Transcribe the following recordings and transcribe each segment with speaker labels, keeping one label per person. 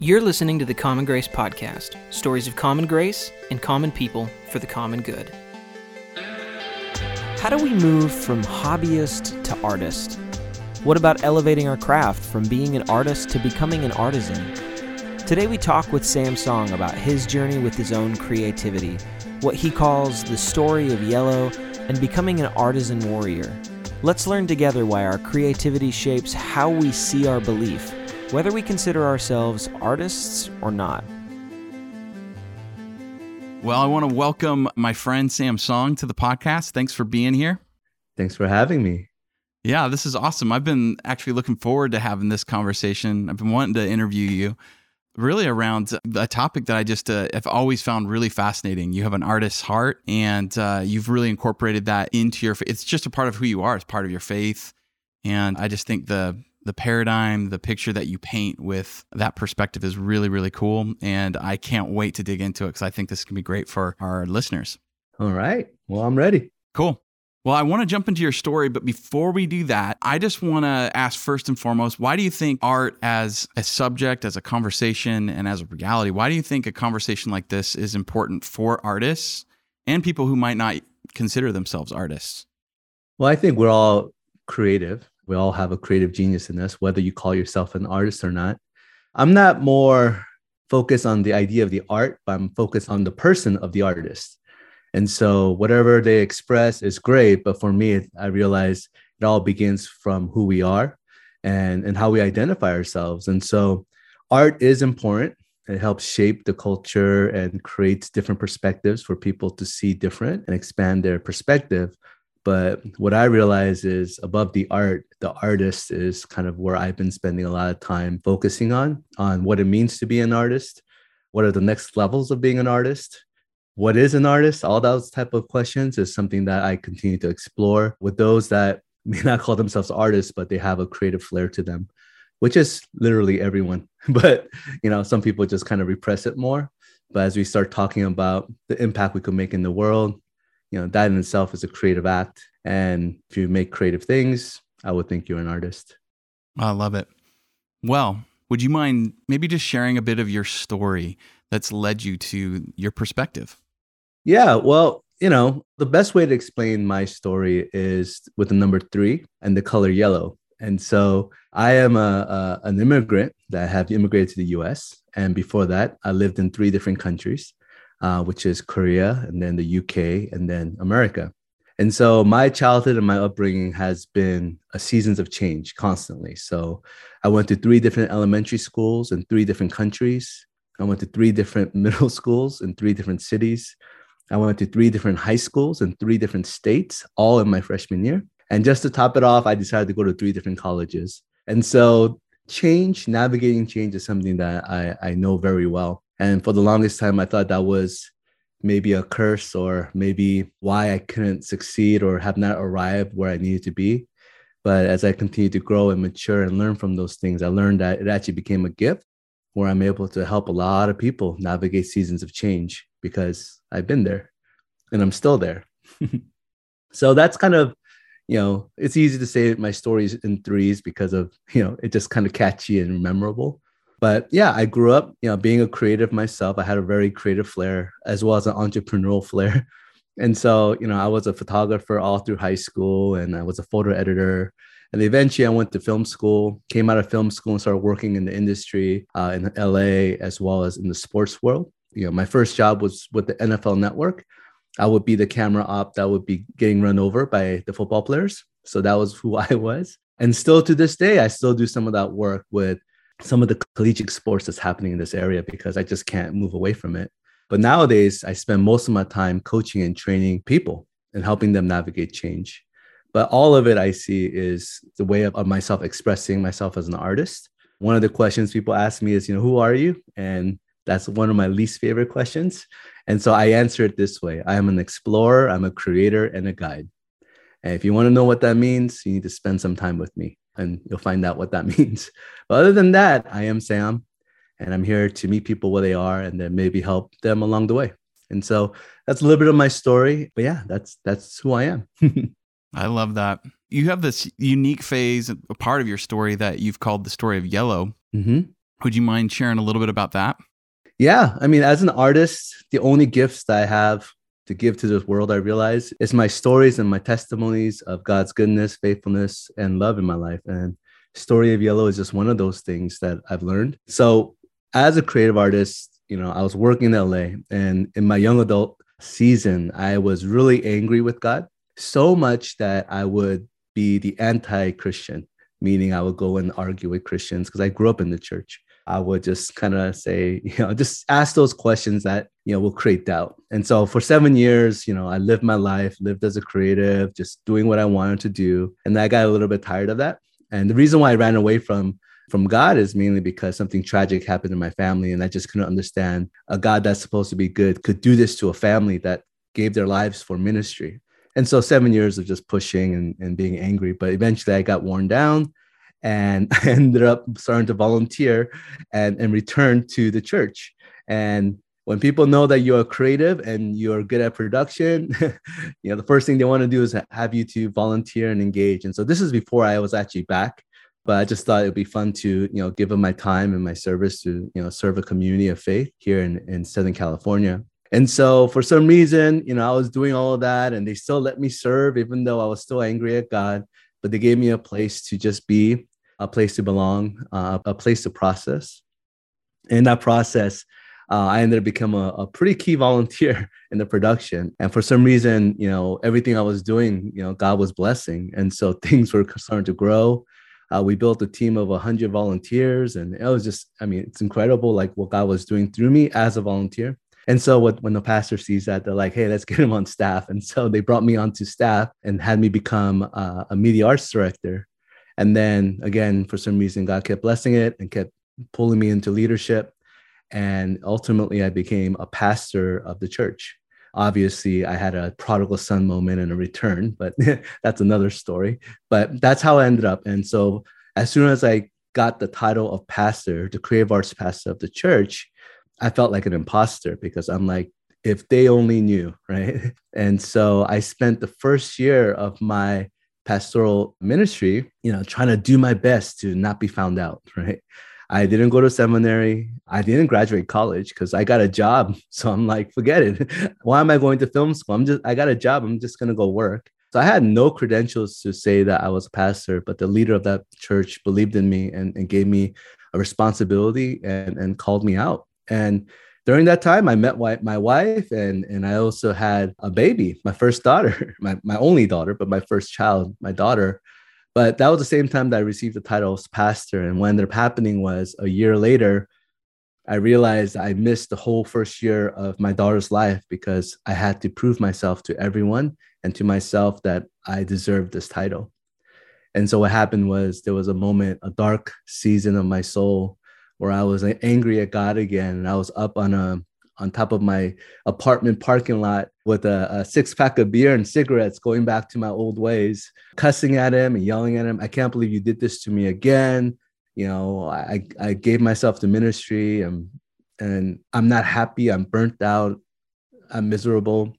Speaker 1: You're listening to the Common Grace Podcast stories of common grace and common people for the common good.
Speaker 2: How do we move from hobbyist to artist? What about elevating our craft from being an artist to becoming an artisan? Today we talk with Sam Song about his journey with his own creativity, what he calls the story of yellow, and becoming an artisan warrior. Let's learn together why our creativity shapes how we see our belief whether we consider ourselves artists or not.
Speaker 3: Well, I want to welcome my friend Sam Song to the podcast. Thanks for being here.
Speaker 4: Thanks for having me.
Speaker 3: Yeah, this is awesome. I've been actually looking forward to having this conversation. I've been wanting to interview you really around a topic that I just uh, have always found really fascinating. You have an artist's heart and uh, you've really incorporated that into your it's just a part of who you are. It's part of your faith. And I just think the the paradigm, the picture that you paint with that perspective is really, really cool. And I can't wait to dig into it because I think this can be great for our listeners.
Speaker 4: All right. Well, I'm ready.
Speaker 3: Cool. Well, I want to jump into your story, but before we do that, I just want to ask first and foremost why do you think art as a subject, as a conversation, and as a reality, why do you think a conversation like this is important for artists and people who might not consider themselves artists?
Speaker 4: Well, I think we're all creative we all have a creative genius in us, whether you call yourself an artist or not. I'm not more focused on the idea of the art, but I'm focused on the person of the artist. And so whatever they express is great. But for me, I realize it all begins from who we are and, and how we identify ourselves. And so art is important. It helps shape the culture and creates different perspectives for people to see different and expand their perspective. But what I realize is above the art, the artist is kind of where I've been spending a lot of time focusing on, on what it means to be an artist. What are the next levels of being an artist? What is an artist? All those type of questions is something that I continue to explore with those that may not call themselves artists, but they have a creative flair to them, which is literally everyone. But you know, some people just kind of repress it more. But as we start talking about the impact we could make in the world, you know that in itself is a creative act. And if you make creative things i would think you're an artist.
Speaker 3: I love it. Well would you mind maybe just sharing a bit of your story that's led you to your perspective?
Speaker 4: Yeah well you know the best way to explain my story is with the number three and the color yellow. And so i am a, a an immigrant that have immigrated to the us and before that i lived in three different countries uh, which is Korea, and then the UK, and then America. And so my childhood and my upbringing has been a seasons of change constantly. So I went to three different elementary schools in three different countries. I went to three different middle schools in three different cities. I went to three different high schools in three different states, all in my freshman year. And just to top it off, I decided to go to three different colleges. And so change, navigating change is something that I, I know very well. And for the longest time, I thought that was maybe a curse or maybe why I couldn't succeed or have not arrived where I needed to be. But as I continued to grow and mature and learn from those things, I learned that it actually became a gift where I'm able to help a lot of people navigate seasons of change because I've been there and I'm still there. so that's kind of, you know, it's easy to say my stories in threes because of, you know, it just kind of catchy and memorable. But yeah, I grew up, you know, being a creative myself. I had a very creative flair as well as an entrepreneurial flair. And so, you know, I was a photographer all through high school and I was a photo editor. And eventually I went to film school, came out of film school and started working in the industry uh, in LA as well as in the sports world. You know, my first job was with the NFL network. I would be the camera op that would be getting run over by the football players. So that was who I was. And still to this day, I still do some of that work with some of the collegiate sports that's happening in this area because I just can't move away from it. But nowadays, I spend most of my time coaching and training people and helping them navigate change. But all of it I see is the way of, of myself expressing myself as an artist. One of the questions people ask me is, you know, who are you? And that's one of my least favorite questions. And so I answer it this way I am an explorer, I'm a creator, and a guide. And if you want to know what that means, you need to spend some time with me and you'll find out what that means. But other than that, I am Sam, and I'm here to meet people where they are and then maybe help them along the way. And so that's a little bit of my story. But yeah, that's that's who I am.
Speaker 3: I love that. You have this unique phase, a part of your story that you've called the story of yellow. Mm-hmm. Would you mind sharing a little bit about that?
Speaker 4: Yeah. I mean, as an artist, the only gifts that I have to give to this world, I realize, it's my stories and my testimonies of God's goodness, faithfulness, and love in my life. And Story of Yellow is just one of those things that I've learned. So, as a creative artist, you know, I was working in LA, and in my young adult season, I was really angry with God so much that I would be the anti Christian, meaning I would go and argue with Christians because I grew up in the church. I would just kind of say, you know, just ask those questions that, you know, will create doubt. And so for seven years, you know, I lived my life, lived as a creative, just doing what I wanted to do. And I got a little bit tired of that. And the reason why I ran away from from God is mainly because something tragic happened in my family. And I just couldn't understand a God that's supposed to be good could do this to a family that gave their lives for ministry. And so seven years of just pushing and, and being angry. But eventually I got worn down and I ended up starting to volunteer and, and return to the church. And when people know that you're creative and you're good at production, you know, the first thing they want to do is have you to volunteer and engage. And so this is before I was actually back, but I just thought it'd be fun to, you know, give them my time and my service to, you know, serve a community of faith here in, in Southern California. And so for some reason, you know, I was doing all of that and they still let me serve, even though I was still angry at God, but they gave me a place to just be a place to belong, uh, a place to process. In that process, uh, I ended up becoming a, a, pretty key volunteer in the production. And for some reason, you know, everything I was doing, you know, God was blessing. And so things were starting to grow. Uh, we built a team of 100 volunteers. And it was just, I mean, it's incredible, like what God was doing through me as a volunteer. And so what, when the pastor sees that, they're like, hey, let's get him on staff. And so they brought me onto staff and had me become uh, a media arts director. And then again, for some reason, God kept blessing it and kept pulling me into leadership. And ultimately, I became a pastor of the church. Obviously, I had a prodigal son moment and a return, but that's another story. But that's how I ended up. And so, as soon as I got the title of pastor, the creative arts pastor of the church, I felt like an imposter because I'm like, if they only knew, right? And so I spent the first year of my pastoral ministry, you know, trying to do my best to not be found out, right? I didn't go to seminary. I didn't graduate college because I got a job. So I'm like, forget it. Why am I going to film school? I'm just, I got a job. I'm just going to go work. So I had no credentials to say that I was a pastor, but the leader of that church believed in me and, and gave me a responsibility and, and called me out. And during that time, I met my wife and, and I also had a baby, my first daughter, my, my only daughter, but my first child, my daughter. But that was the same time that I received the title of pastor. And what ended up happening was a year later, I realized I missed the whole first year of my daughter's life because I had to prove myself to everyone and to myself that I deserved this title. And so what happened was there was a moment, a dark season of my soul where I was angry at God again. And I was up on a on top of my apartment parking lot with a, a, six pack of beer and cigarettes, going back to my old ways, cussing at him and yelling at him. I can't believe you did this to me again. You know, I, I gave myself to ministry and, and I'm not happy. I'm burnt out. I'm miserable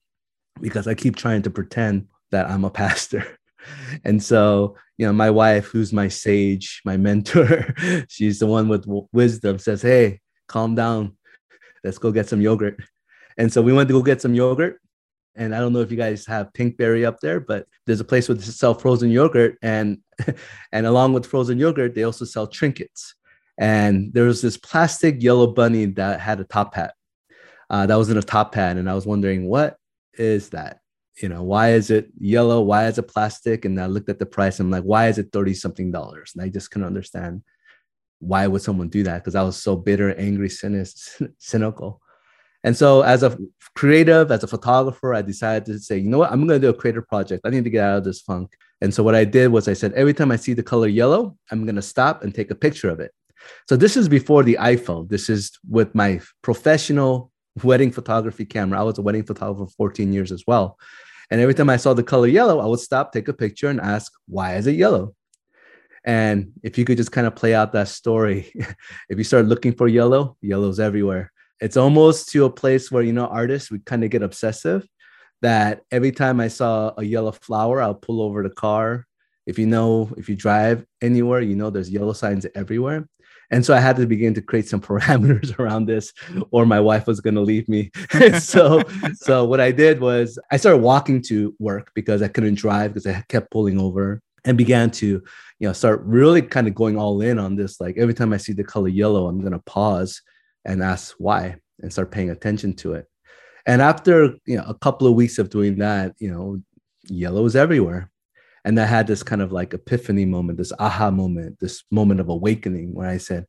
Speaker 4: because I keep trying to pretend that I'm a pastor. And so, you know, my wife, who's my sage, my mentor, she's the one with wisdom, says, Hey, calm down let's go get some yogurt. And so we went to go get some yogurt. And I don't know if you guys have Pinkberry up there, but there's a place where they sell frozen yogurt. And and along with frozen yogurt, they also sell trinkets. And there was this plastic yellow bunny that had a top hat. Uh, that was in a top hat. And I was wondering, what is that? You know, why is it yellow? Why is it plastic? And I looked at the price. And I'm like, why is it 30 something dollars? And I just couldn't understand why would someone do that? Because I was so bitter, angry, cynical. And so, as a creative, as a photographer, I decided to say, you know what, I'm going to do a creative project. I need to get out of this funk. And so, what I did was I said, every time I see the color yellow, I'm going to stop and take a picture of it. So, this is before the iPhone. This is with my professional wedding photography camera. I was a wedding photographer for 14 years as well. And every time I saw the color yellow, I would stop, take a picture, and ask, why is it yellow? And if you could just kind of play out that story, if you start looking for yellow, yellow's everywhere. It's almost to a place where, you know, artists, we kind of get obsessive that every time I saw a yellow flower, I'll pull over the car. If you know, if you drive anywhere, you know there's yellow signs everywhere. And so I had to begin to create some parameters around this, or my wife was going to leave me. so, so what I did was I started walking to work because I couldn't drive because I kept pulling over and began to, you know, start really kind of going all in on this. Like every time I see the color yellow, I'm going to pause and ask why and start paying attention to it. And after, you know, a couple of weeks of doing that, you know, yellow is everywhere and I had this kind of like epiphany moment, this aha moment, this moment of awakening where I said,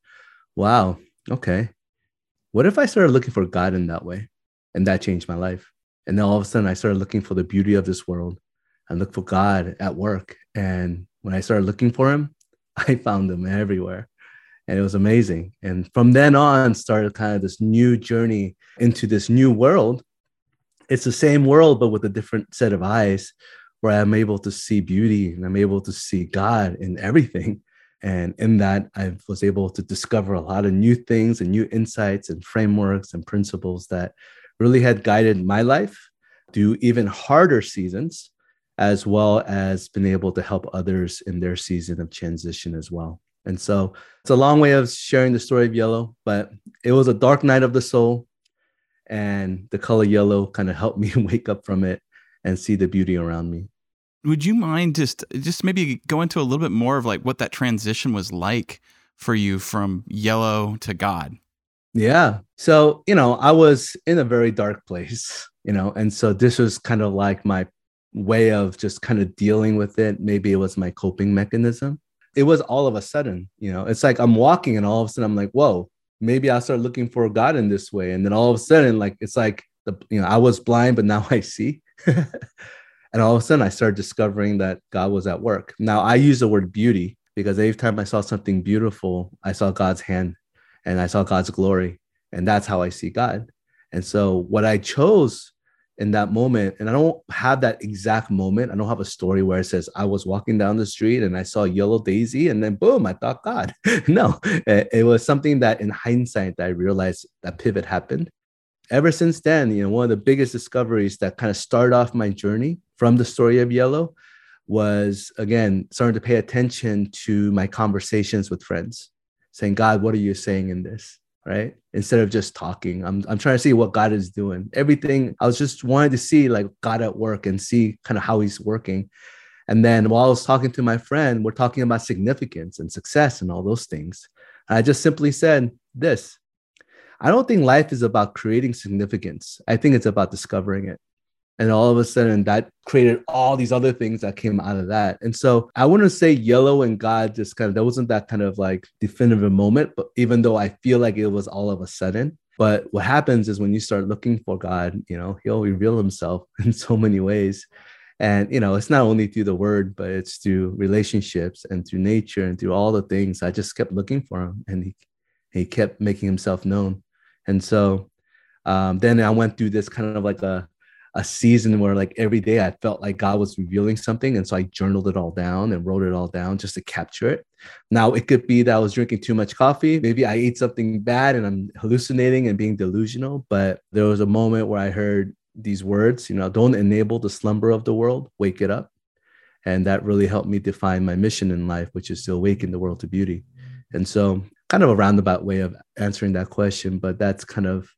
Speaker 4: wow, okay, what if I started looking for God in that way? And that changed my life. And then all of a sudden, I started looking for the beauty of this world and look for God at work. And when I started looking for Him, I found Him everywhere. And it was amazing. And from then on, started kind of this new journey into this new world. It's the same world, but with a different set of eyes where I'm able to see beauty and I'm able to see God in everything. And in that, I was able to discover a lot of new things and new insights and frameworks and principles that really had guided my life through even harder seasons, as well as been able to help others in their season of transition as well. And so it's a long way of sharing the story of yellow, but it was a dark night of the soul. And the color yellow kind of helped me wake up from it and see the beauty around me.
Speaker 3: Would you mind just just maybe go into a little bit more of like what that transition was like for you from yellow to God?
Speaker 4: Yeah. So, you know, I was in a very dark place, you know, and so this was kind of like my way of just kind of dealing with it. Maybe it was my coping mechanism. It was all of a sudden, you know, it's like I'm walking and all of a sudden I'm like, whoa, maybe I'll start looking for God in this way. And then all of a sudden, like, it's like the, you know, I was blind, but now I see. and all of a sudden, I started discovering that God was at work. Now, I use the word beauty because every time I saw something beautiful, I saw God's hand and I saw God's glory. And that's how I see God. And so, what I chose in that moment, and I don't have that exact moment, I don't have a story where it says, I was walking down the street and I saw a yellow daisy, and then boom, I thought God. no, it was something that in hindsight, I realized that pivot happened ever since then, you know, one of the biggest discoveries that kind of started off my journey from the story of yellow was again starting to pay attention to my conversations with friends, saying, God, what are you saying in this? Right. Instead of just talking, I'm, I'm trying to see what God is doing. Everything I was just wanting to see like God at work and see kind of how he's working. And then while I was talking to my friend, we're talking about significance and success and all those things. I just simply said this I don't think life is about creating significance. I think it's about discovering it. And all of a sudden, that created all these other things that came out of that. And so I wouldn't say yellow and God just kind of, there wasn't that kind of like definitive moment, but even though I feel like it was all of a sudden. But what happens is when you start looking for God, you know, he'll reveal himself in so many ways. And, you know, it's not only through the word, but it's through relationships and through nature and through all the things. I just kept looking for him and he, he kept making himself known. And so um, then I went through this kind of like a, a season where like every day I felt like God was revealing something. And so I journaled it all down and wrote it all down just to capture it. Now it could be that I was drinking too much coffee. Maybe I ate something bad and I'm hallucinating and being delusional. But there was a moment where I heard these words, you know, don't enable the slumber of the world, wake it up. And that really helped me define my mission in life, which is to awaken the world to beauty. And so kind of a roundabout way of answering that question, but that's kind of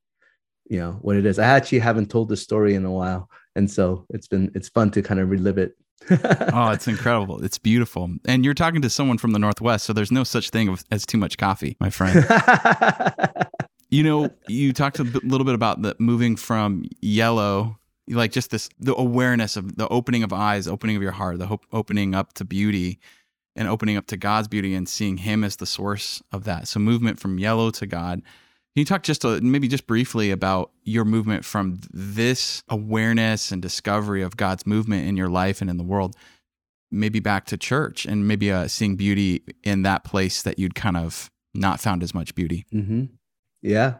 Speaker 4: you know what it is. I actually haven't told the story in a while, and so it's been it's fun to kind of relive it.
Speaker 3: oh, it's incredible! It's beautiful, and you're talking to someone from the Northwest, so there's no such thing as too much coffee, my friend. you know, you talked a little bit about the moving from yellow like just this the awareness of the opening of eyes opening of your heart the hope, opening up to beauty and opening up to God's beauty and seeing Him as the source of that. So, movement from yellow to God. Can you talk just a, maybe just briefly about your movement from this awareness and discovery of God's movement in your life and in the world, maybe back to church and maybe uh, seeing beauty in that place that you'd kind of not found as much beauty?
Speaker 4: Mm-hmm. Yeah.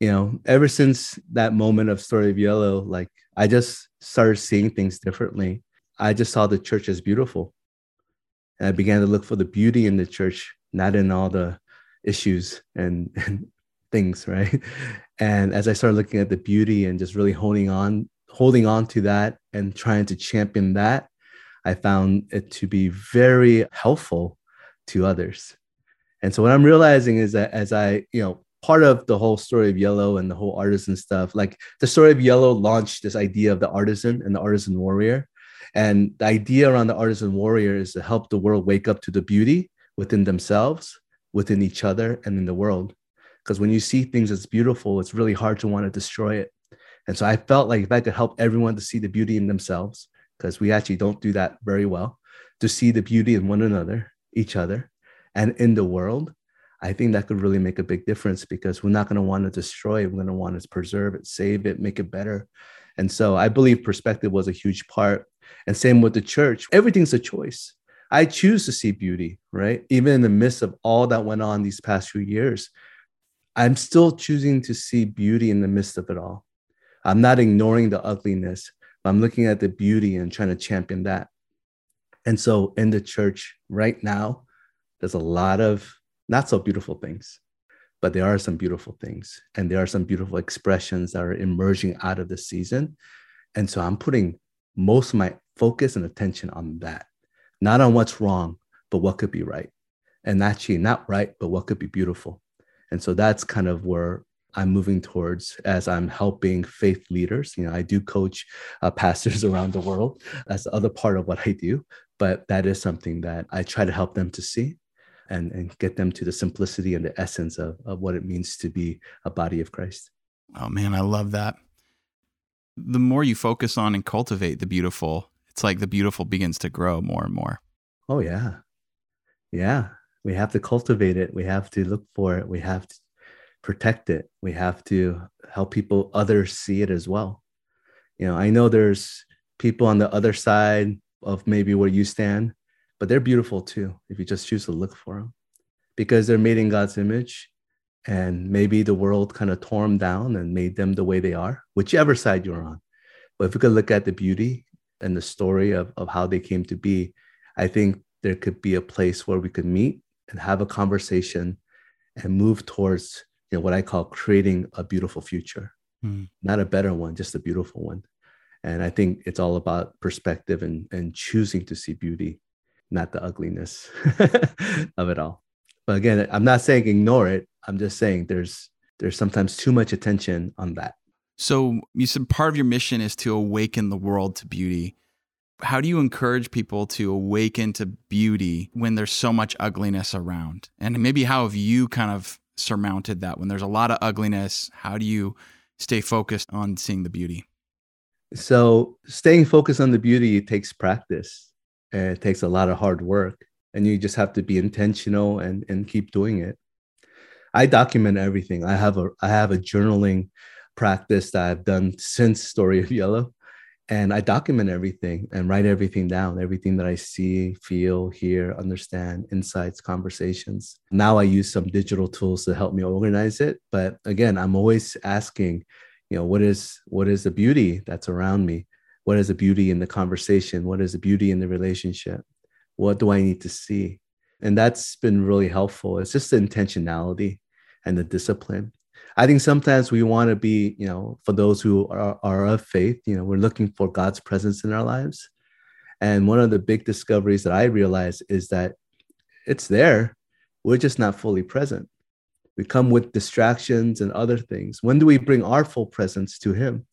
Speaker 4: You know, ever since that moment of Story of Yellow, like I just started seeing things differently. I just saw the church as beautiful and I began to look for the beauty in the church, not in all the issues and, and things, right? And as I started looking at the beauty and just really honing on, holding on to that and trying to champion that, I found it to be very helpful to others. And so what I'm realizing is that as I, you know, part of the whole story of yellow and the whole artisan stuff, like the story of yellow launched this idea of the artisan and the artisan warrior. And the idea around the artisan warrior is to help the world wake up to the beauty within themselves, within each other, and in the world. Because when you see things as beautiful, it's really hard to want to destroy it. And so I felt like if I could help everyone to see the beauty in themselves, because we actually don't do that very well, to see the beauty in one another, each other, and in the world, I think that could really make a big difference because we're not going to want to destroy it. We're going to want to preserve it, save it, make it better. And so I believe perspective was a huge part. And same with the church, everything's a choice. I choose to see beauty, right? Even in the midst of all that went on these past few years, I'm still choosing to see beauty in the midst of it all. I'm not ignoring the ugliness, but I'm looking at the beauty and trying to champion that. And so in the church right now, there's a lot of not so beautiful things, but there are some beautiful things. And there are some beautiful expressions that are emerging out of the season. And so I'm putting most of my focus and attention on that, not on what's wrong, but what could be right. And actually, not right, but what could be beautiful. And so that's kind of where I'm moving towards as I'm helping faith leaders. You know, I do coach uh, pastors around the world. That's the other part of what I do. But that is something that I try to help them to see and, and get them to the simplicity and the essence of, of what it means to be a body of Christ.
Speaker 3: Oh, man, I love that. The more you focus on and cultivate the beautiful, it's like the beautiful begins to grow more and more.
Speaker 4: Oh, yeah. Yeah. We have to cultivate it. We have to look for it. We have to protect it. We have to help people, others see it as well. You know, I know there's people on the other side of maybe where you stand but they're beautiful too if you just choose to look for them because they're made in God's image. And maybe the world kind of tore them down and made them the way they are, whichever side you're on. But if we could look at the beauty and the story of, of how they came to be, I think there could be a place where we could meet and have a conversation and move towards you know, what I call creating a beautiful future. Mm. Not a better one, just a beautiful one. And I think it's all about perspective and, and choosing to see beauty not the ugliness of it all. But again, I'm not saying ignore it. I'm just saying there's there's sometimes too much attention on that.
Speaker 3: So you said part of your mission is to awaken the world to beauty. How do you encourage people to awaken to beauty when there's so much ugliness around? And maybe how have you kind of surmounted that when there's a lot of ugliness? How do you stay focused on seeing the beauty?
Speaker 4: So, staying focused on the beauty takes practice and it takes a lot of hard work and you just have to be intentional and and keep doing it i document everything i have a i have a journaling practice that i've done since story of yellow and i document everything and write everything down everything that i see feel hear understand insights conversations. Now i use some digital tools to help me organize it but again i'm always asking you know what is what is the beauty that's around me? What is the beauty in the conversation? What is the beauty in the relationship? What do i need to see? And that's been really helpful. It's just the intentionality and the discipline i think sometimes we want to be you know for those who are, are of faith you know we're looking for god's presence in our lives. And one of the big discoveries that i realized is that it's there. We're just not fully present. We come with distractions and other things. When do we bring our full presence to him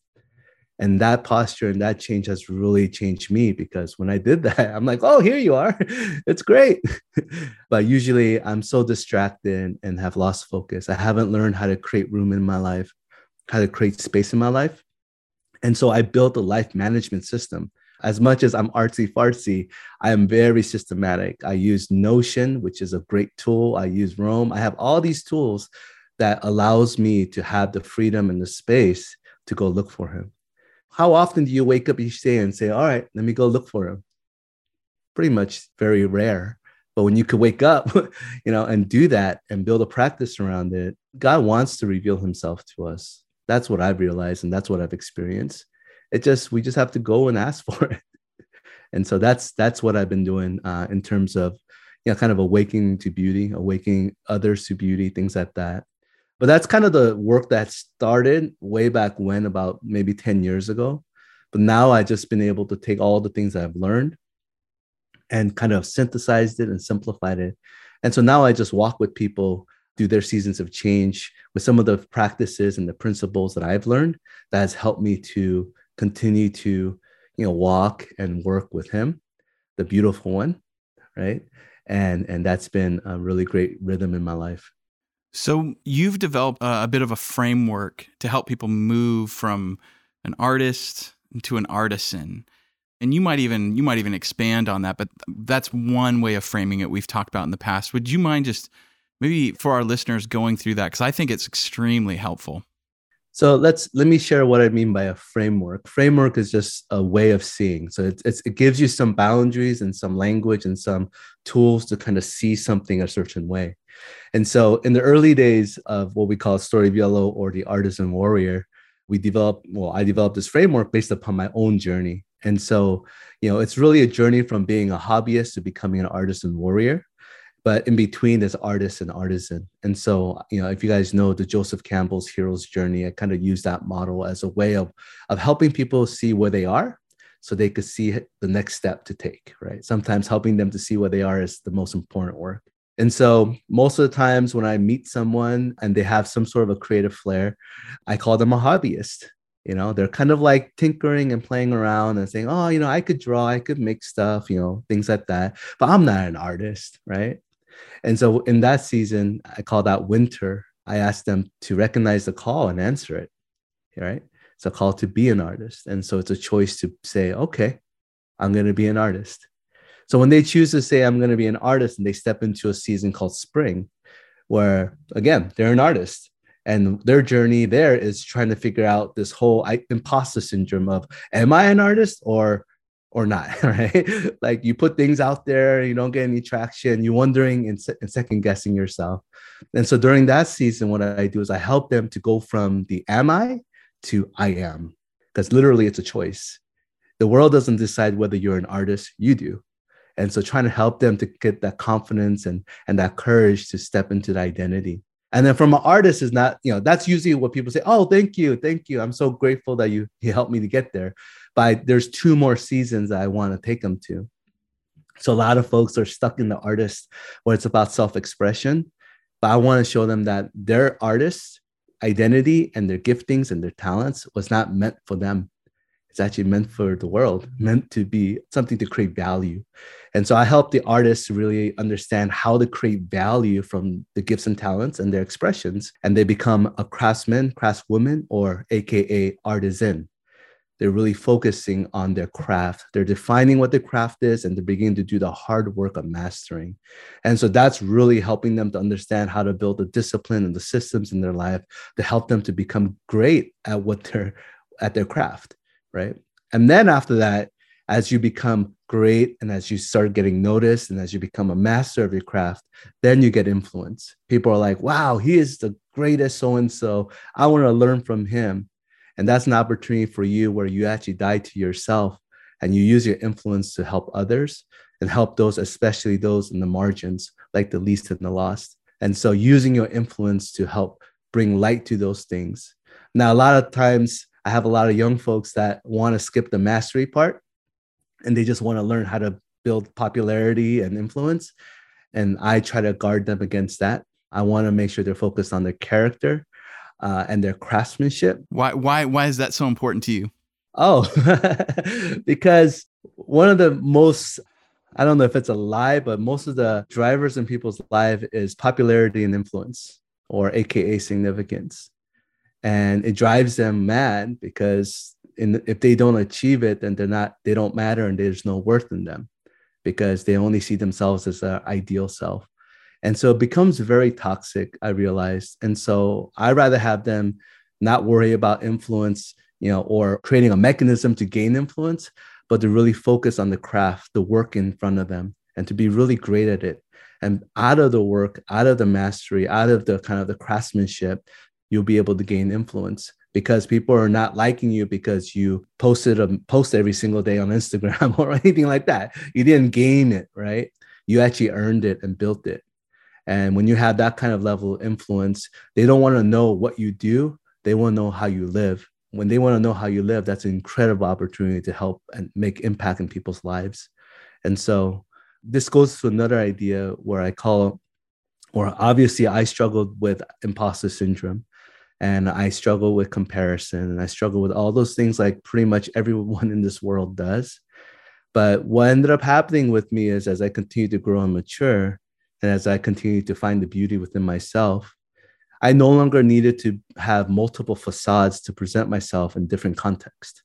Speaker 4: and that posture and that change has really changed me because when i did that i'm like oh here you are. It's great. But usually i'm so distracted and have lost focus. I haven't learned how to create room in my life how to create space in my life. And so i built a life management system. As much as i'm artsy fartsy i am very systematic. I use notion which is a great tool. I use roam i have all these tools that allows me to have the freedom and the space to go look for him how often do you wake up each day and say, all right, let me go look for him? Pretty much very rare. But when you could wake up, you know, and do that and build a practice around it, God wants to reveal himself to us. That's what I've realized and that's what I've experienced. It just we just have to go and ask for it. And so that's that's what I've been doing uh, in terms of you know kind of awakening to beauty, awakening others to beauty, things like that but that's kind of the work that started way back when about maybe 10 years ago but now i've just been able to take all the things i've learned and kind of synthesized it and simplified it And so now I just walk with people through their seasons of change with some of the practices and the principles that I've learned that has helped me to continue to, you know, walk and work with him, the beautiful one, right? And and that's been a really great rhythm in my life.
Speaker 3: So you've developed a, a bit of a framework to help people move from an artist to an artisan. And you might even you might even expand on that but that's one way of framing it we've talked about in the past. Would you mind just maybe for our listeners going through that? Because i think it's extremely helpful.
Speaker 4: So let's let me share what i mean by a framework. Framework is just a way of seeing. So it's, it's, it gives you some boundaries and some language and some tools to kind of see something a certain way and so in the early days of what we call story of yellow or the artisan warrior we developed well i developed this framework based upon my own journey. And so you know it's really a journey from being a hobbyist to becoming an artisan warrior but in between there's artist and artisan. And so you know if you guys know the joseph campbell's hero's journey i kind of use that model as a way of of helping people see where they are so they could see the next step to take right? Sometimes helping them to see where they are is the most important work and so most of the times when I meet someone and they have some sort of a creative flair, I call them a hobbyist. You know, they're kind of like tinkering and playing around and saying, oh, you know, I could draw, I could make stuff, you know, things like that. But I'm not an artist, right? And so in that season, I call that winter. I ask them to recognize the call and answer it, right? It's a call to be an artist. And so it's a choice to say, okay, I'm going to be an artist. So when they choose to say, I'm going to be an artist, and they step into a season called spring, where again, they're an artist. And their journey there is trying to figure out this whole imposter syndrome of, am I an artist or or not? Right? Like you put things out there you don't get any traction you're wondering and, and, second guessing yourself. And so during that season what i do is i help them to go from the am i to i am. Because literally it's a choice. The world doesn't decide whether you're an artist you do and so trying to help them to get that confidence and and that courage to step into the identity. And then from an artist is not you know that's usually what people say oh thank you thank you. I'm so grateful that you you helped me to get there. But there's two more seasons that i want to take them to. So a lot of folks are stuck in the artist where it's about self-expression but i want to show them that their artist identity and their giftings and their talents was not meant for them it's actually meant for the world, meant to be something to create value. And so I help the artists really understand how to create value from the gifts and talents and their expressions. And they become a craftsman, craftswoman, or AKA artisan. They're really focusing on their craft. They're defining what the craft is and they're beginning to do the hard work of mastering. And so that's really helping them to understand how to build the discipline and the systems in their life to help them to become great at what they're at their craft right? And then after that, as you become great and as you start getting noticed and as you become a master of your craft, then you get influence. People are like, wow, he is the greatest so and so. I want to learn from him. And that's an opportunity for you where you actually die to yourself and you use your influence to help others and help those, especially those in the margins, like the least and the lost. And so using your influence to help bring light to those things. Now, a lot of times I have a lot of young folks that want to skip the mastery part and they just want to learn how to build popularity and influence. And I try to guard them against that. I want to make sure they're focused on their character uh, and their craftsmanship.
Speaker 3: Why, why, why is that so important to you?
Speaker 4: Oh, because one of the most, I don't know if it's a lie, but most of the drivers in people's life is popularity and influence or AKA significance and it drives them mad because in, if they don't achieve it then they're not they don't matter and there's no worth in them because they only see themselves as their ideal self. And so it becomes very toxic i realized. And so i rather have them not worry about influence you know or creating a mechanism to gain influence but to really focus on the craft the work in front of them and to be really great at it. And out of the work out of the mastery out of the kind of the craftsmanship you'll be able to gain influence because people are not liking you because you posted a post every single day on Instagram or anything like that. You didn't gain it, right? You actually earned it and built it. And when you have that kind of level of influence, they don't want to know what you do. They want to know how you live. When they want to know how you live, that's an incredible opportunity to help and make impact in people's lives. And so this goes to another idea where I call or obviously I struggled with imposter syndrome and I struggle with comparison and I struggle with all those things like pretty much everyone in this world does. But what ended up happening with me is as I continue to grow and mature, and as I continue to find the beauty within myself, I no longer needed to have multiple facades to present myself in different contexts.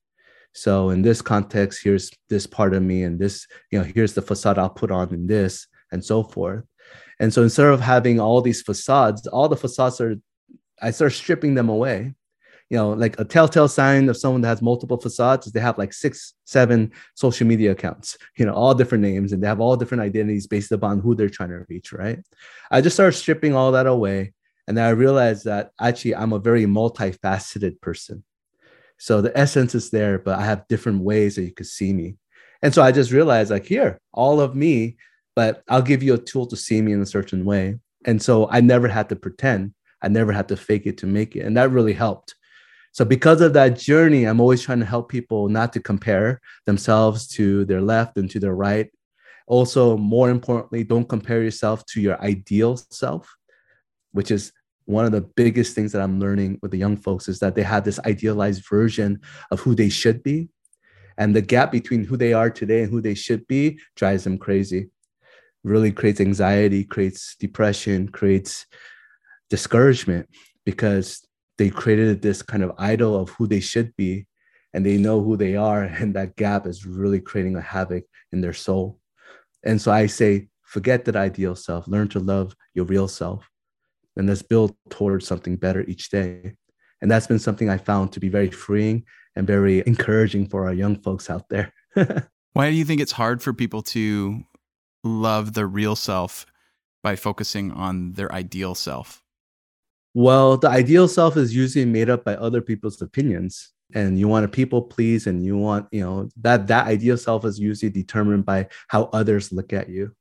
Speaker 4: So in this context, here's this part of me, and this, you know, here's the facade I'll put on in this, and so forth. And so instead of having all these facades, all the facades are, I start stripping them away. You know, like a telltale sign of someone that has multiple facades is they have like six, seven social media accounts, you know, all different names and they have all different identities based upon who they're trying to reach, right? I just started stripping all that away. And I realized that actually I'm a very multifaceted person. So the essence is there, but I have different ways that you could see me. And so I just realized, like, here, all of me but I'll give you a tool to see me in a certain way. And so I never had to pretend. I never had to fake it to make it. And that really helped. So because of that journey, I'm always trying to help people not to compare themselves to their left and to their right. Also, more importantly, don't compare yourself to your ideal self, which is one of the biggest things that I'm learning with the young folks is that they have this idealized version of who they should be. And the gap between who they are today and who they should be drives them crazy really creates anxiety, creates depression, creates discouragement because they created this kind of idol of who they should be and they know who they are. And that gap is really creating a havoc in their soul. And so I say, forget that ideal self, learn to love your real self, and let's build towards something better each day. And that's been something I found to be very freeing and very encouraging for our young folks out there.
Speaker 3: Why do you think it's hard for people to love their real self by focusing on their ideal self?
Speaker 4: Well, the ideal self is usually made up by other people's opinions. And you want to people please, and you want, you know, that that ideal self is usually determined by how others look at you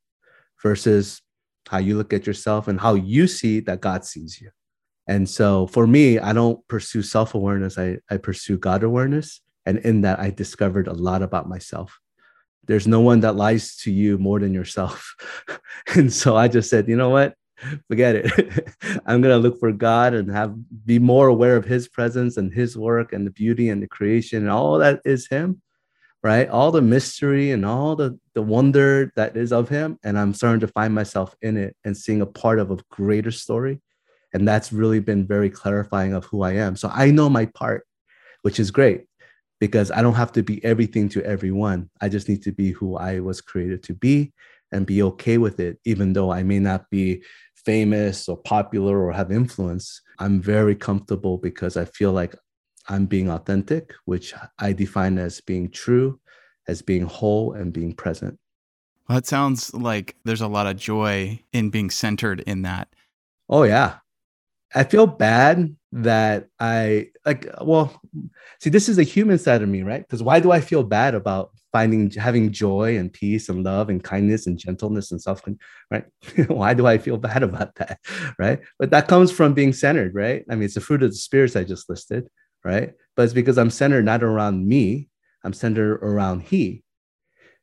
Speaker 4: versus how you look at yourself and how you see that God sees you. And so for me, I don't pursue self awareness, I, I pursue God awareness. And in that, I discovered a lot about myself there's no one that lies to you more than yourself. and so I just said, you know what? Forget it. I'm gonna look for God and have be more aware of his presence and his work and the beauty and the creation and all that is him, right? All the mystery and all the, the wonder that is of him. And I'm starting to find myself in it and seeing a part of a greater story. And that's really been very clarifying of who I am. So I know my part, which is great because I don't have to be everything to everyone. I just need to be who I was created to be and be okay with it, even though I may not be famous or popular or have influence. I'm very comfortable because I feel like I'm being authentic, which I define as being true, as being whole, and being present.
Speaker 3: Well, it sounds like there's a lot of joy in being centered in that.
Speaker 4: Oh, yeah. I feel bad that I like, well, see, this is the human side of me, right? Because why do I feel bad about finding having joy and peace and love and kindness and gentleness and self, right? why do I feel bad about that, right? But that comes from being centered, right? I mean, it's the fruit of the spirits I just listed, right? But it's because I'm centered not around me, I'm centered around He.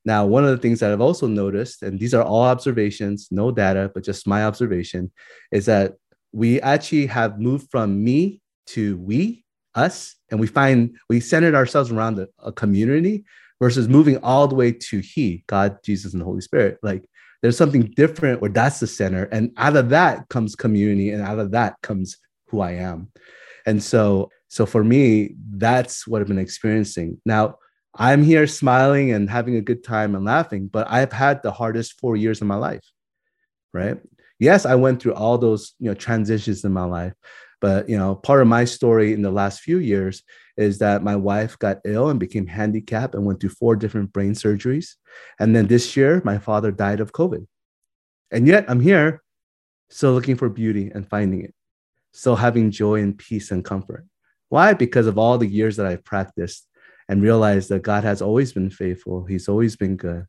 Speaker 4: Now, one of the things that I've also noticed, and these are all observations, no data, but just my observation, is that we actually have moved from me to we, us, and we find we centered ourselves around a, a community versus moving all the way to He, God, Jesus, and the Holy Spirit. Like there's something different where that's the center. And out of that comes community, and out of that comes who I am. And so, so for me, that's what I've been experiencing. Now, I'm here smiling and having a good time and laughing, but I've had the hardest four years of my life, right? yes, I went through all those you know transitions in my life, but you know part of my story in the last few years is that my wife got ill and became handicapped and went through four different brain surgeries, and then this year my father died of COVID, and yet I'm here, still looking for beauty and finding it, still having joy and peace and comfort. Why? Because of all the years that I've practiced and realized that God has always been faithful. He's always been good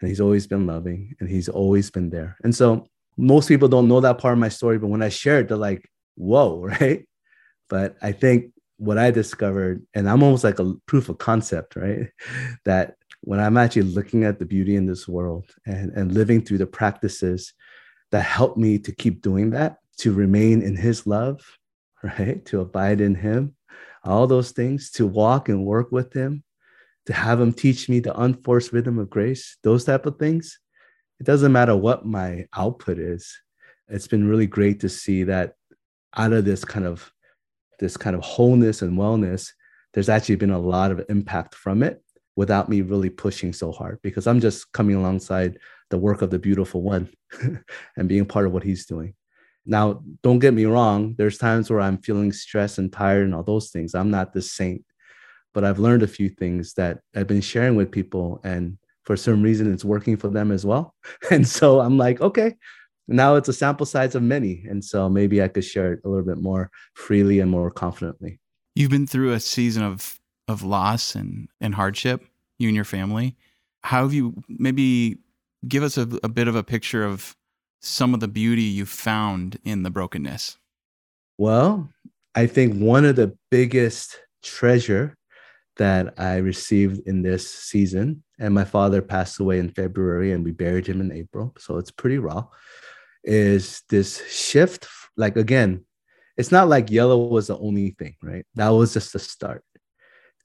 Speaker 4: and he's always been loving and he's always been there. And so most people don't know that part of my story, but when I share it, they're like, whoa, right? But I think what I discovered, and I'm almost like a proof of concept, right? That when I'm actually looking at the beauty in this world and, and living through the practices that help me to keep doing that, to remain in his love, right? To abide in him, all those things, to walk and work with him, to have him teach me the unforced rhythm of grace, those type of things. It doesn't matter what my output is. It's been really great to see that out of this kind of this kind of wholeness and wellness, there's actually been a lot of impact from it without me really pushing so hard because I'm just coming alongside the work of the beautiful one and being part of what he's doing. Now, don't get me wrong, there's times where I'm feeling stressed and tired and all those things. I'm not the saint, but I've learned a few things that I've been sharing with people and for some reason it's working for them as well. And so I'm like, okay, now it's a sample size of many. And so maybe I could share it a little bit more freely and more confidently.
Speaker 3: You've been through a season of of loss and, and hardship, you and your family. How have you maybe give us a, a bit of a picture of some of the beauty you found in the brokenness?
Speaker 4: Well, I think one of the biggest treasure that I received in this season, and my father passed away in February and we buried him in April. So it's pretty raw, is this shift. Like, again, it's not like yellow was the only thing, right? That was just the start.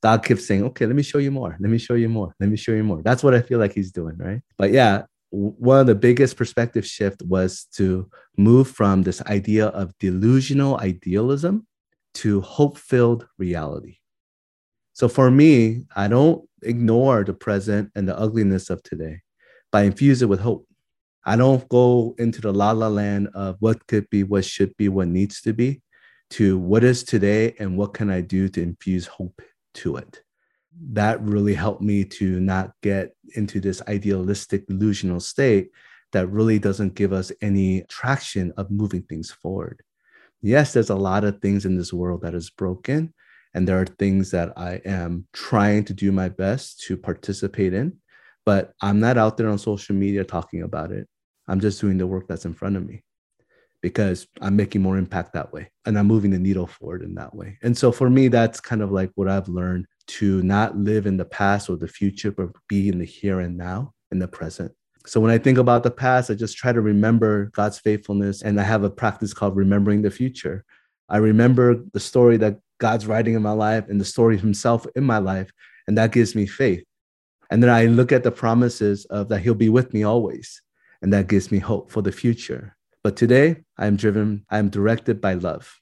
Speaker 4: God keeps saying, okay, let me show you more. Let me show you more. Let me show you more. That's what I feel like he's doing, right? But yeah, one of the biggest perspective shift was to move from this idea of delusional idealism to hope-filled reality. So for me, I don't ignore the present and the ugliness of today, but I infuse it with hope. I don't go into the la la land of what could be, what should be, what needs to be, to what is today and what can I do to infuse hope to it. That really helped me to not get into this idealistic, delusional state that really doesn't give us any traction of moving things forward. Yes, there's a lot of things in this world that is broken, and there are things that I am trying to do my best to participate in, but I'm not out there on social media talking about it. I'm just doing the work that's in front of me because I'm making more impact that way and I'm moving the needle forward in that way. And so for me, that's kind of like what I've learned to not live in the past or the future, but be in the here and now, in the present. So when I think about the past, I just try to remember God's faithfulness. And I have a practice called remembering the future. I remember the story that God's writing in my life and the story Himself in my life. And that gives me faith. And then I look at the promises of that He'll be with me always. And that gives me hope for the future. But today, I'm driven, I'm directed by love.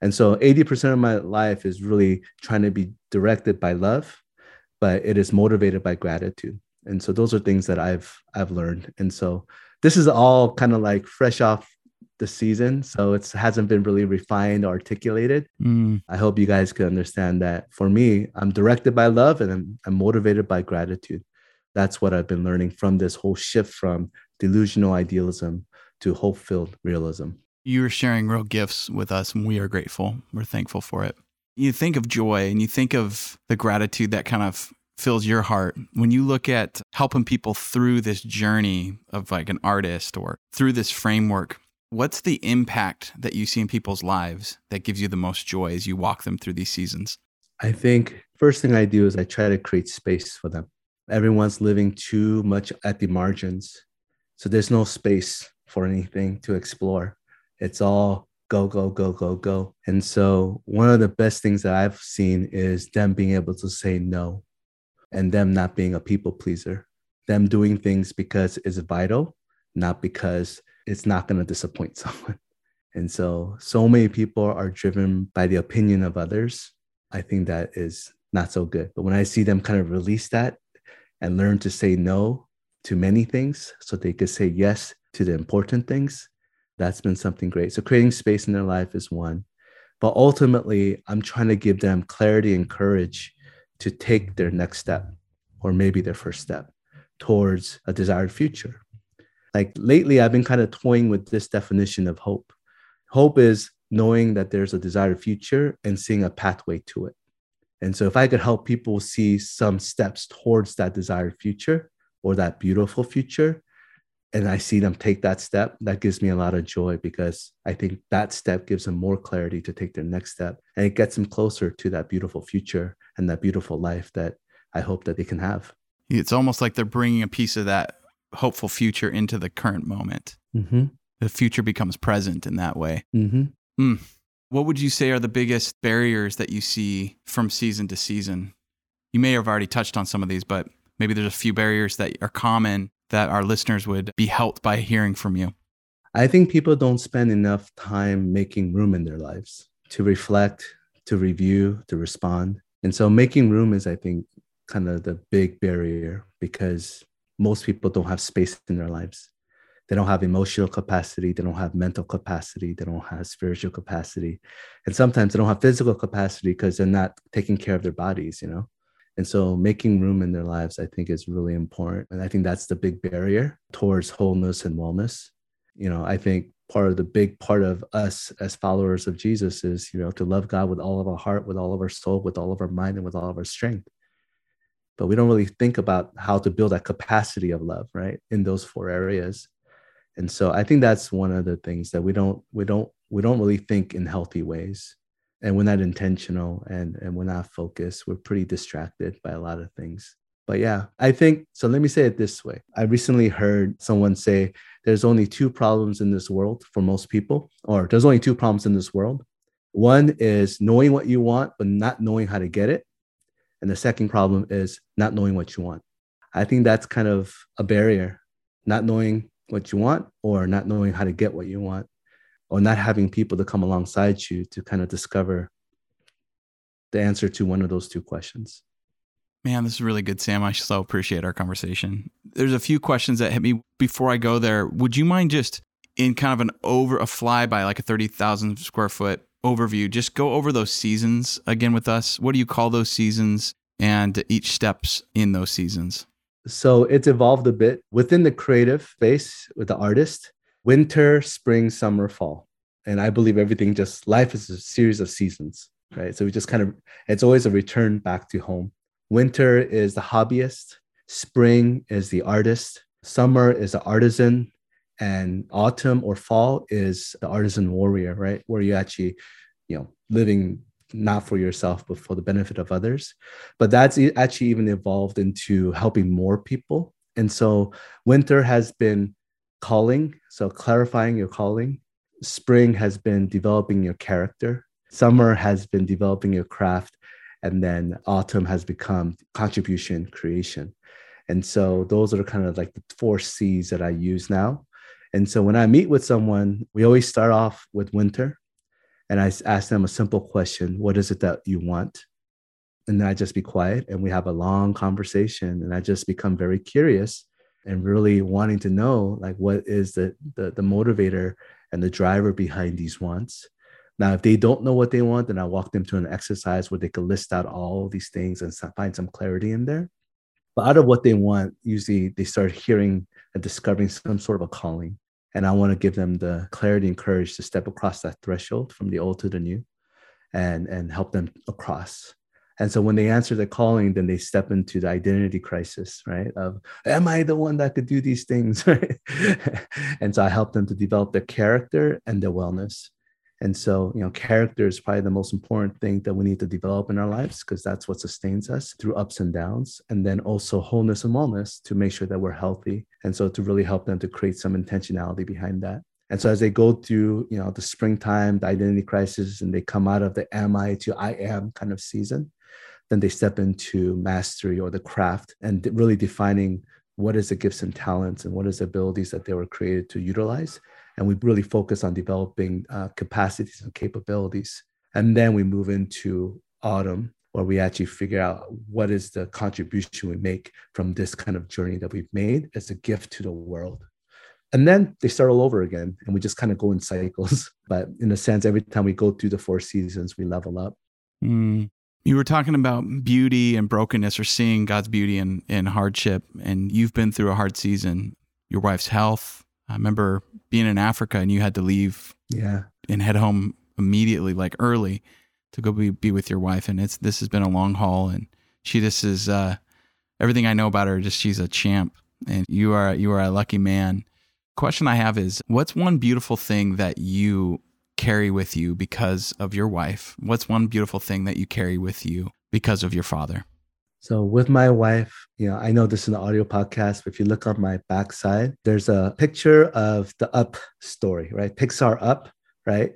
Speaker 4: And so 80% of my life is really trying to be directed by love, but it is motivated by gratitude. And so those are things that I've I've learned. And so this is all kind of like fresh off the season. So it hasn't been really refined or articulated. Mm. I hope you guys can understand that for me, I'm directed by love and I'm, I'm motivated by gratitude. That's what I've been learning from this whole shift from delusional idealism to hope filled realism.
Speaker 3: You are sharing real gifts with us, and we are grateful. We're thankful for it. You think of joy and you think of the gratitude that kind of fills your heart when you look at helping people through this journey of like an artist or through this framework. What's the impact that you see in people's lives that gives you the most joy as you walk them through these seasons?
Speaker 4: I think first thing I do is I try to create space for them. Everyone's living too much at the margins. So there's no space for anything to explore. It's all go, go, go, go, go. And so, one of the best things that I've seen is them being able to say no and them not being a people pleaser, them doing things because it's vital, not because it's not going to disappoint someone. And so, so many people are driven by the opinion of others. I think that is not so good. But when I see them kind of release that and learn to say no to many things so they could say yes to the important things, that's been something great. So creating space in their life is one. But ultimately, I'm trying to give them clarity and courage to take their next step or maybe their first step towards a desired future. Like lately, I've been kind of toying with this definition of hope. Hope is knowing that there's a desired future and seeing a pathway to it. And so, if I could help people see some steps towards that desired future or that beautiful future, and I see them take that step, that gives me a lot of joy because I think that step gives them more clarity to take their next step and it gets them closer to that beautiful future and that beautiful life that I hope that they can have.
Speaker 3: It's almost like they're bringing a piece of that hopeful future into the current moment.
Speaker 4: Mm-hmm.
Speaker 3: the future becomes present in that way.
Speaker 4: Mm-hmm.
Speaker 3: Mm. What would you say are the biggest barriers that you see from season to season? You may have already touched on some of these, but maybe there's a few barriers that are common that our listeners would be helped by hearing from you.
Speaker 4: I think people don't spend enough time making room in their lives to reflect, to review, to respond. And so making room is, I think, kind of the big barrier because most people don't have space in their lives. They don't have emotional capacity. They don't have mental capacity. They don't have spiritual capacity. And sometimes they don't have physical capacity because they're not taking care of their bodies, you know? And so making room in their lives, I think, is really important. And I think that's the big barrier towards wholeness and wellness. You know, I think part of the big part of us as followers of Jesus is, you know, to love God with all of our heart, with all of our soul, with all of our mind, and with all of our strength. But we don't really think about how to build that capacity of love, right? In those four areas and so i think that's one of the things that we don't we don't we don't really think in healthy ways and we're not intentional and and we're not focused. We're pretty distracted by a lot of things. But yeah i think so let me say it this way. I recently heard someone say there's only two problems in this world for most people or there's only two problems in this world. One is knowing what you want but not knowing how to get it. And the second problem is not knowing what you want. I think that's kind of a barrier. Not knowing what you want or not knowing how to get what you want or not having people to come alongside you to kind of discover the answer to one of those two questions.
Speaker 3: Man, this is really good, Sam. I so appreciate our conversation. There's a few questions that hit me before I go there. Would you mind just in kind of an over a flyby, like a 30,000 square foot overview, just go over those seasons again with us? What do you call those seasons and each steps in those seasons?
Speaker 4: So it's evolved a bit within the creative space with the artist winter, spring, summer, fall. And I believe everything just life is a series of seasons, right? So we just kind of, it's always a return back to home. Winter is the hobbyist, spring is the artist, summer is the artisan, and autumn or fall is the artisan warrior, right? Where you actually, you know, living not for yourself, but for the benefit of others. But that's actually even evolved into helping more people. And so winter has been calling, so clarifying your calling. Spring has been developing your character. Summer has been developing your craft. And then autumn has become contribution creation. And so those are kind of like the four C's that I use now. And so when I meet with someone, we always start off with winter and I ask them a simple question What is it that you want? And then I just be quiet and we have a long conversation. And I just become very curious and really wanting to know like what is the, the, the motivator and the driver behind these wants. Now, if they don't know what they want, then I walk them to an exercise where they can list out all these things and find some clarity in there. But out of what they want, usually they start hearing and discovering some sort of a calling. And I want to give them the clarity and courage to step across that threshold from the old to the new and, and help them across. And so when they answer the calling, then they step into the identity crisis, right? Of, am I the one that could do these things? Right? and so I help them to develop their character and their wellness. And so, you know, character is probably the most important thing that we need to develop in our lives because that's what sustains us through ups and downs. And then also wholeness and wellness to make sure that we're healthy. And so to really help them to create some intentionality behind that. And so as they go through, you know, the springtime, the identity crisis, and they come out of the am I to I am kind of season, then they step into mastery or the craft and really defining what is the gifts and talents and what is the abilities that they were created to utilize and we really focus on developing uh, capacities and capabilities. And then we move into autumn, where we actually figure out what is the contribution we make from this kind of journey that we've made as a gift to the world. And then they start all over again, and we just kind of go in cycles. But in a sense, every time we go through the four seasons, we level up.
Speaker 3: Mm. You were talking about beauty and brokenness or seeing God's beauty in, in hardship, and you've been through a hard season. Your wife's health, I remember being in Africa and you had to leave
Speaker 4: yeah
Speaker 3: and head home immediately like early to go be, be with your wife and it's this has been a long haul and she just is uh, everything I know about her just she's a champ and you are you are a lucky man. Question I have is what's one beautiful thing that you carry with you because of your wife? What's one beautiful thing that you carry with you because of your father?
Speaker 4: So with my wife, you know, I know this is an audio podcast, but if you look on my backside, there's a picture of the Up story, right? Pixar Up, right?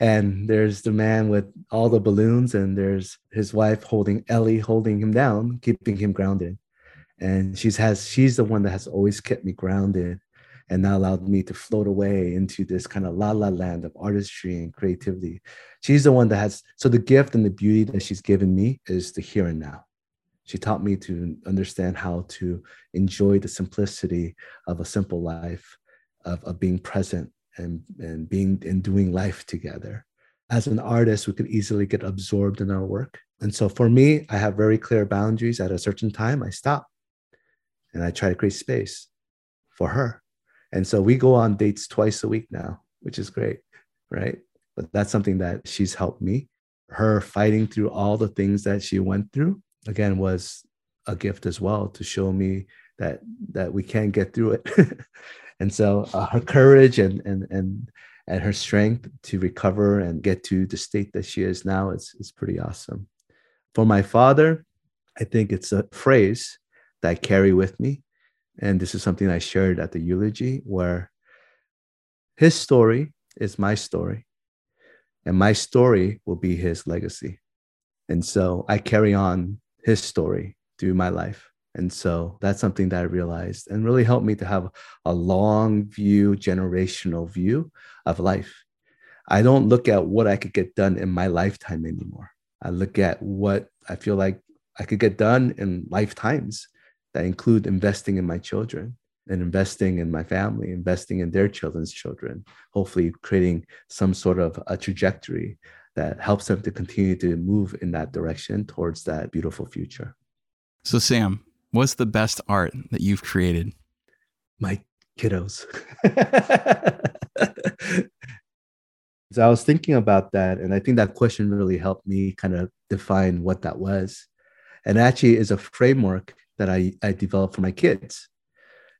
Speaker 4: And there's the man with all the balloons, and there's his wife holding Ellie, holding him down, keeping him grounded. And she's has she's the one that has always kept me grounded and that allowed me to float away into this kind of la la land of artistry and creativity. She's the one that has so the gift and the beauty that she's given me is the here and now she taught me to understand how to enjoy the simplicity of a simple life, of, of being present and, and being and doing life together. As an artist, we could easily get absorbed in our work. And so for me, I have very clear boundaries. At a certain time, I stop and I try to create space for her. And so we go on dates twice a week now, which is great, right? But that's something that she's helped me. Her fighting through all the things that she went through again was a gift as well to show me that that we can get through it and so uh, her courage and and and and her strength to recover and get to the state that she is now is, is pretty awesome for my father i think it's a phrase that i carry with me and this is something i shared at the eulogy where his story is my story and my story will be his legacy and so i carry on his story through my life. And so that's something that I realized and really helped me to have a long view, generational view of life. I don't look at what I could get done in my lifetime anymore. I look at what I feel like I could get done in lifetimes that include investing in my children and investing in my family, investing in their children's children, hopefully creating some sort of a trajectory that helps them to continue to move in that direction towards that beautiful future.
Speaker 3: So, Sam, what's the best art that you've created?
Speaker 4: My kiddos. so I was thinking about that, and I think that question really helped me kind of define what that was. And actually, is a framework that I, I developed for my kids.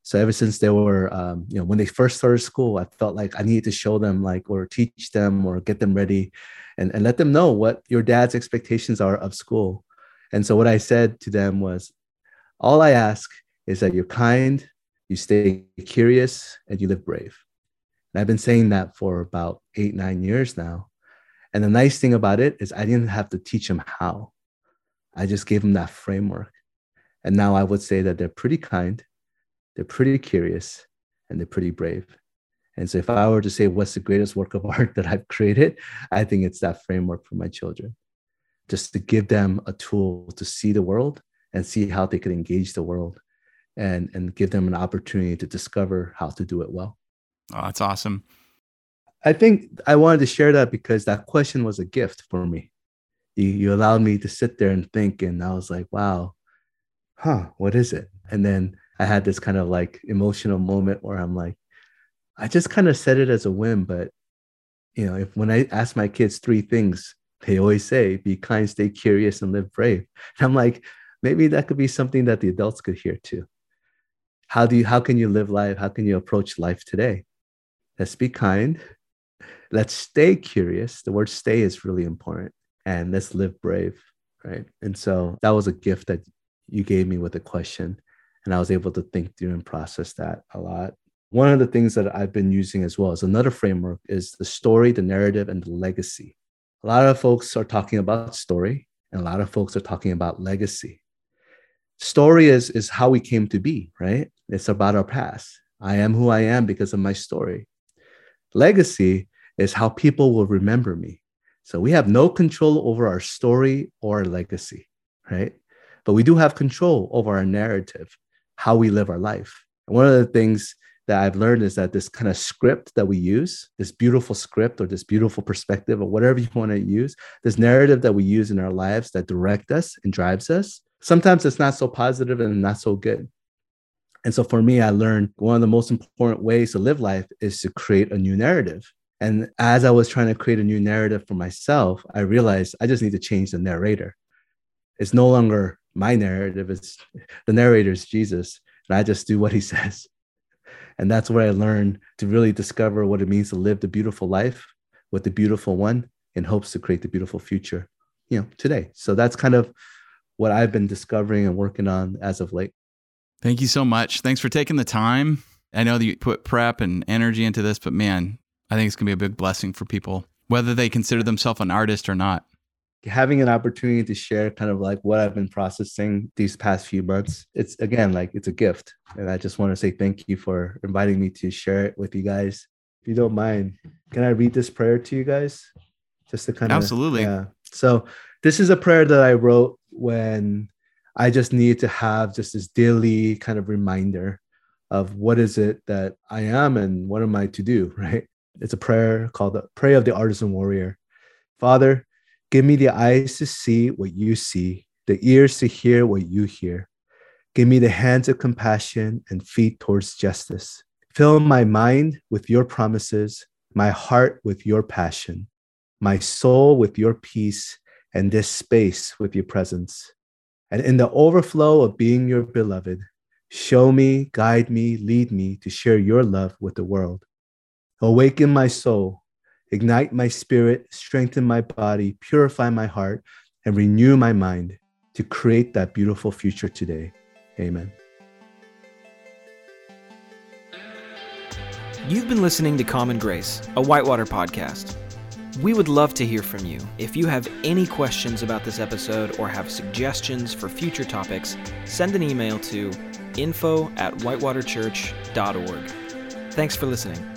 Speaker 4: So ever since they were, um, you know, when they first started school, I felt like I needed to show them, like, or teach them, or get them ready, and, and let them know what your dad's expectations are of school. And so what I said to them was, all I ask is that you're kind, you stay curious, and you live brave. And I've been saying that for about eight, nine years now. And the nice thing about it is I didn't have to teach them how. I just gave them that framework. And now I would say that they're pretty kind, they're pretty curious and they're pretty brave. And so, if I were to say what's the greatest work of art that I've created, I think it's that framework for my children, just to give them a tool to see the world and see how they could engage the world and, and give them an opportunity to discover how to do it well.
Speaker 3: Oh, that's awesome.
Speaker 4: I think I wanted to share that because that question was a gift for me. You, you allowed me to sit there and think, and I was like, wow, huh, what is it? And then I had this kind of like emotional moment where I'm like, I just kind of said it as a whim, but you know, if when I ask my kids three things, they always say, be kind, stay curious, and live brave. And I'm like, maybe that could be something that the adults could hear too. How do you how can you live life? How can you approach life today? Let's be kind. Let's stay curious. The word stay is really important. And let's live brave. Right. And so that was a gift that you gave me with a question and I was able to think through and process that a lot. One of the things that I've been using as well as another framework is the story, the narrative, and the legacy. A lot of folks are talking about story, and a lot of folks are talking about legacy. Story is, is how we came to be, right? It's about our past. I am who I am because of my story. Legacy is how people will remember me. So we have no control over our story or legacy, right? But we do have control over our narrative how we live our life. And one of the things that I've learned is that this kind of script that we use, this beautiful script or this beautiful perspective or whatever you want to use, this narrative that we use in our lives that direct us and drives us, sometimes it's not so positive and not so good. And so for me, I learned one of the most important ways to live life is to create a new narrative. And as I was trying to create a new narrative for myself, I realized I just need to change the narrator. It's no longer my narrative is the narrator is Jesus, and I just do what he says. And that's where I learned to really discover what it means to live the beautiful life with the beautiful one in hopes to create the beautiful future, you know, today. So that's kind of what I've been discovering and working on as of late.
Speaker 3: Thank you so much. Thanks for taking the time. I know that you put prep and energy into this, but man, I think it's going to be a big blessing for people, whether they consider themselves an artist or not.
Speaker 4: Having an opportunity to share kind of like what I've been processing these past few months, it's again like it's a gift. And I just want to say thank you for inviting me to share it with you guys. If you don't mind, can I read this prayer to you guys? Just to kind
Speaker 3: of Absolutely.
Speaker 4: Yeah. So this is a prayer that I wrote when I just needed to have just this daily kind of reminder of what is it that I am and what am I to do, right? It's a prayer called the Prayer of the Artisan Warrior. Father, give me the eyes to see what you see, the ears to hear what you hear. Give me the hands of compassion and feet towards justice. Fill my mind with your promises, my heart with your passion, my soul with your peace, and this space with your presence. And in the overflow of being your beloved, show me, guide me, lead me to share your love with the world. Awaken my soul, ignite my spirit, strengthen my body, purify my heart, and renew my mind to create that beautiful future today. Amen.
Speaker 2: You've been listening to Common Grace, a Whitewater podcast. We would love to hear from you. If you have any questions about this episode or have suggestions for future topics, send an email to info at whitewaterchurch.org. Thanks for listening.